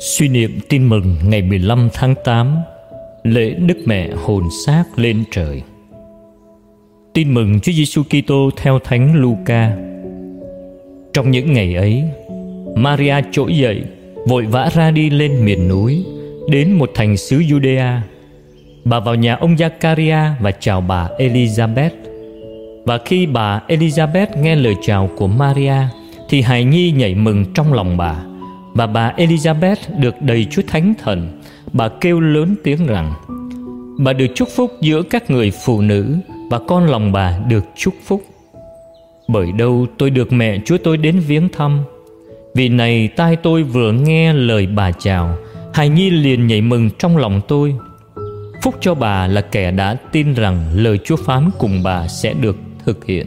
Suy niệm tin mừng ngày 15 tháng 8 Lễ Đức Mẹ hồn xác lên trời Tin mừng Chúa Giêsu Kitô theo Thánh Luca. Trong những ngày ấy, Maria trỗi dậy, vội vã ra đi lên miền núi, đến một thành xứ Judea. Bà vào nhà ông Zakaria và chào bà Elizabeth. Và khi bà Elizabeth nghe lời chào của Maria, thì hài nhi nhảy mừng trong lòng bà. Và bà Elizabeth được đầy Chúa Thánh Thần, bà kêu lớn tiếng rằng: Bà được chúc phúc giữa các người phụ nữ và con lòng bà được chúc phúc. Bởi đâu tôi được mẹ Chúa tôi đến viếng thăm. Vì này tai tôi vừa nghe lời bà chào, hài nhi liền nhảy mừng trong lòng tôi. Phúc cho bà là kẻ đã tin rằng lời Chúa phán cùng bà sẽ được thực hiện.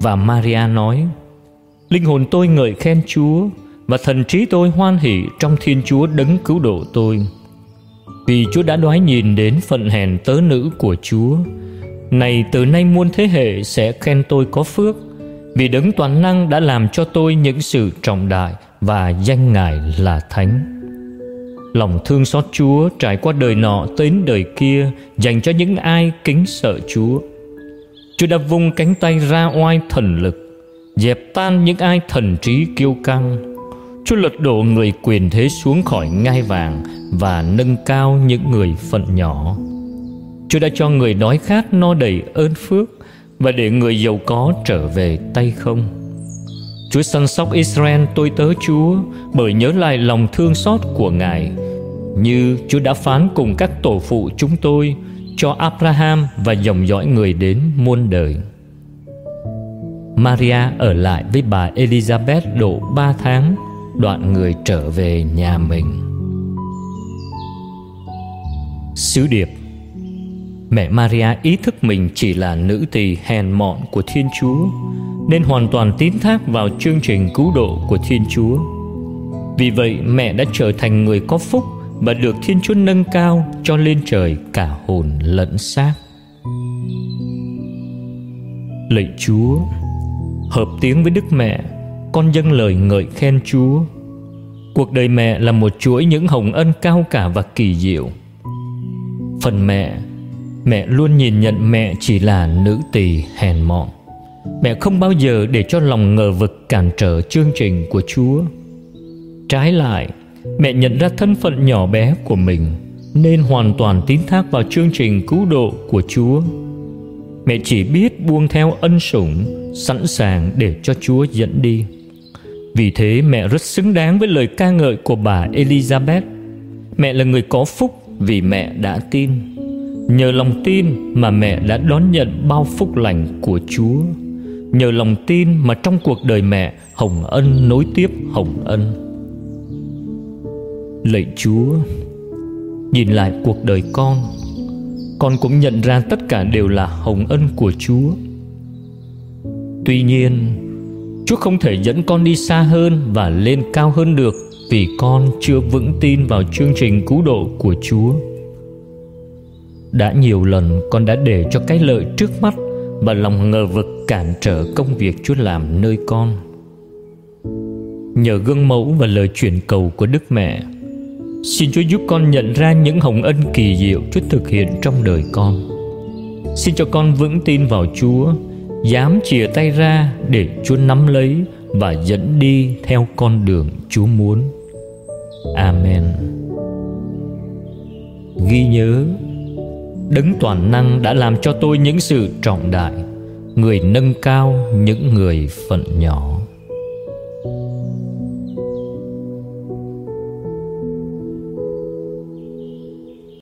Và Maria nói: Linh hồn tôi ngợi khen Chúa, và thần trí tôi hoan hỷ trong Thiên Chúa đấng cứu độ tôi. Vì Chúa đã đoái nhìn đến phận hèn tớ nữ của Chúa, Này từ nay muôn thế hệ sẽ khen tôi có phước, Vì đấng toàn năng đã làm cho tôi những sự trọng đại Và danh Ngài là Thánh Lòng thương xót Chúa trải qua đời nọ đến đời kia, Dành cho những ai kính sợ Chúa Chúa đã vung cánh tay ra oai thần lực Dẹp tan những ai thần trí kiêu căng. Chúa lật đổ người quyền thế xuống khỏi ngai vàng Và nâng cao những người phận nhỏ. Chúa đã cho người đói khát no đầy ơn phước Và để người giàu có trở về tay không. Chúa săn sóc Israel, tôi tớ Chúa, Bởi nhớ lại lòng thương xót của Ngài. Như Chúa đã phán cùng các tổ phụ chúng tôi Cho Abraham và dòng dõi người đến muôn đời. Maria ở lại với bà Elizabeth độ ba tháng, đoạn người trở về nhà mình. Sứ điệp. Mẹ maria ý thức mình chỉ là nữ tỳ hèn mọn của thiên chúa, nên hoàn toàn tín thác vào chương trình cứu độ của thiên chúa. Vì vậy, mẹ đã trở thành người có phúc và được thiên chúa nâng cao cho lên trời cả hồn lẫn xác. Lạy chúa hợp tiếng với đức mẹ con dâng lời ngợi khen Chúa. Cuộc đời mẹ là một chuỗi những hồng ân cao cả và kỳ diệu. Phần mẹ, mẹ luôn nhìn nhận mẹ chỉ là nữ tỳ hèn mọn. Mẹ không bao giờ để cho lòng ngờ vực cản trở chương trình của Chúa. Trái lại, mẹ nhận ra thân phận nhỏ bé của mình nên hoàn toàn tín thác vào chương trình cứu độ của Chúa. Mẹ chỉ biết buông theo ân sủng, sẵn sàng để cho Chúa dẫn đi. Vì thế mẹ rất xứng đáng với lời ca ngợi của bà Elizabeth. Mẹ là người có phúc vì mẹ đã tin. Nhờ lòng tin mà mẹ đã đón nhận bao phúc lành của Chúa. Nhờ lòng tin mà trong cuộc đời mẹ hồng ân nối tiếp hồng ân. Lạy Chúa, nhìn lại cuộc đời con, con cũng nhận ra tất cả đều là hồng ân của Chúa. Tuy nhiên, Chúa không thể dẫn con đi xa hơn và lên cao hơn được vì con chưa vững tin vào chương trình cứu độ của Chúa. Đã nhiều lần con đã để cho cái lợi trước mắt và lòng ngờ vực cản trở công việc Chúa làm nơi con. Nhờ gương mẫu và lời chuyển cầu của Đức Mẹ, xin Chúa giúp con nhận ra những hồng ân kỳ diệu Chúa thực hiện trong đời con. Xin cho con vững tin vào Chúa dám chìa tay ra để Chúa nắm lấy và dẫn đi theo con đường Chúa muốn. Amen. Ghi nhớ, Đấng toàn năng đã làm cho tôi những sự trọng đại, người nâng cao những người phận nhỏ.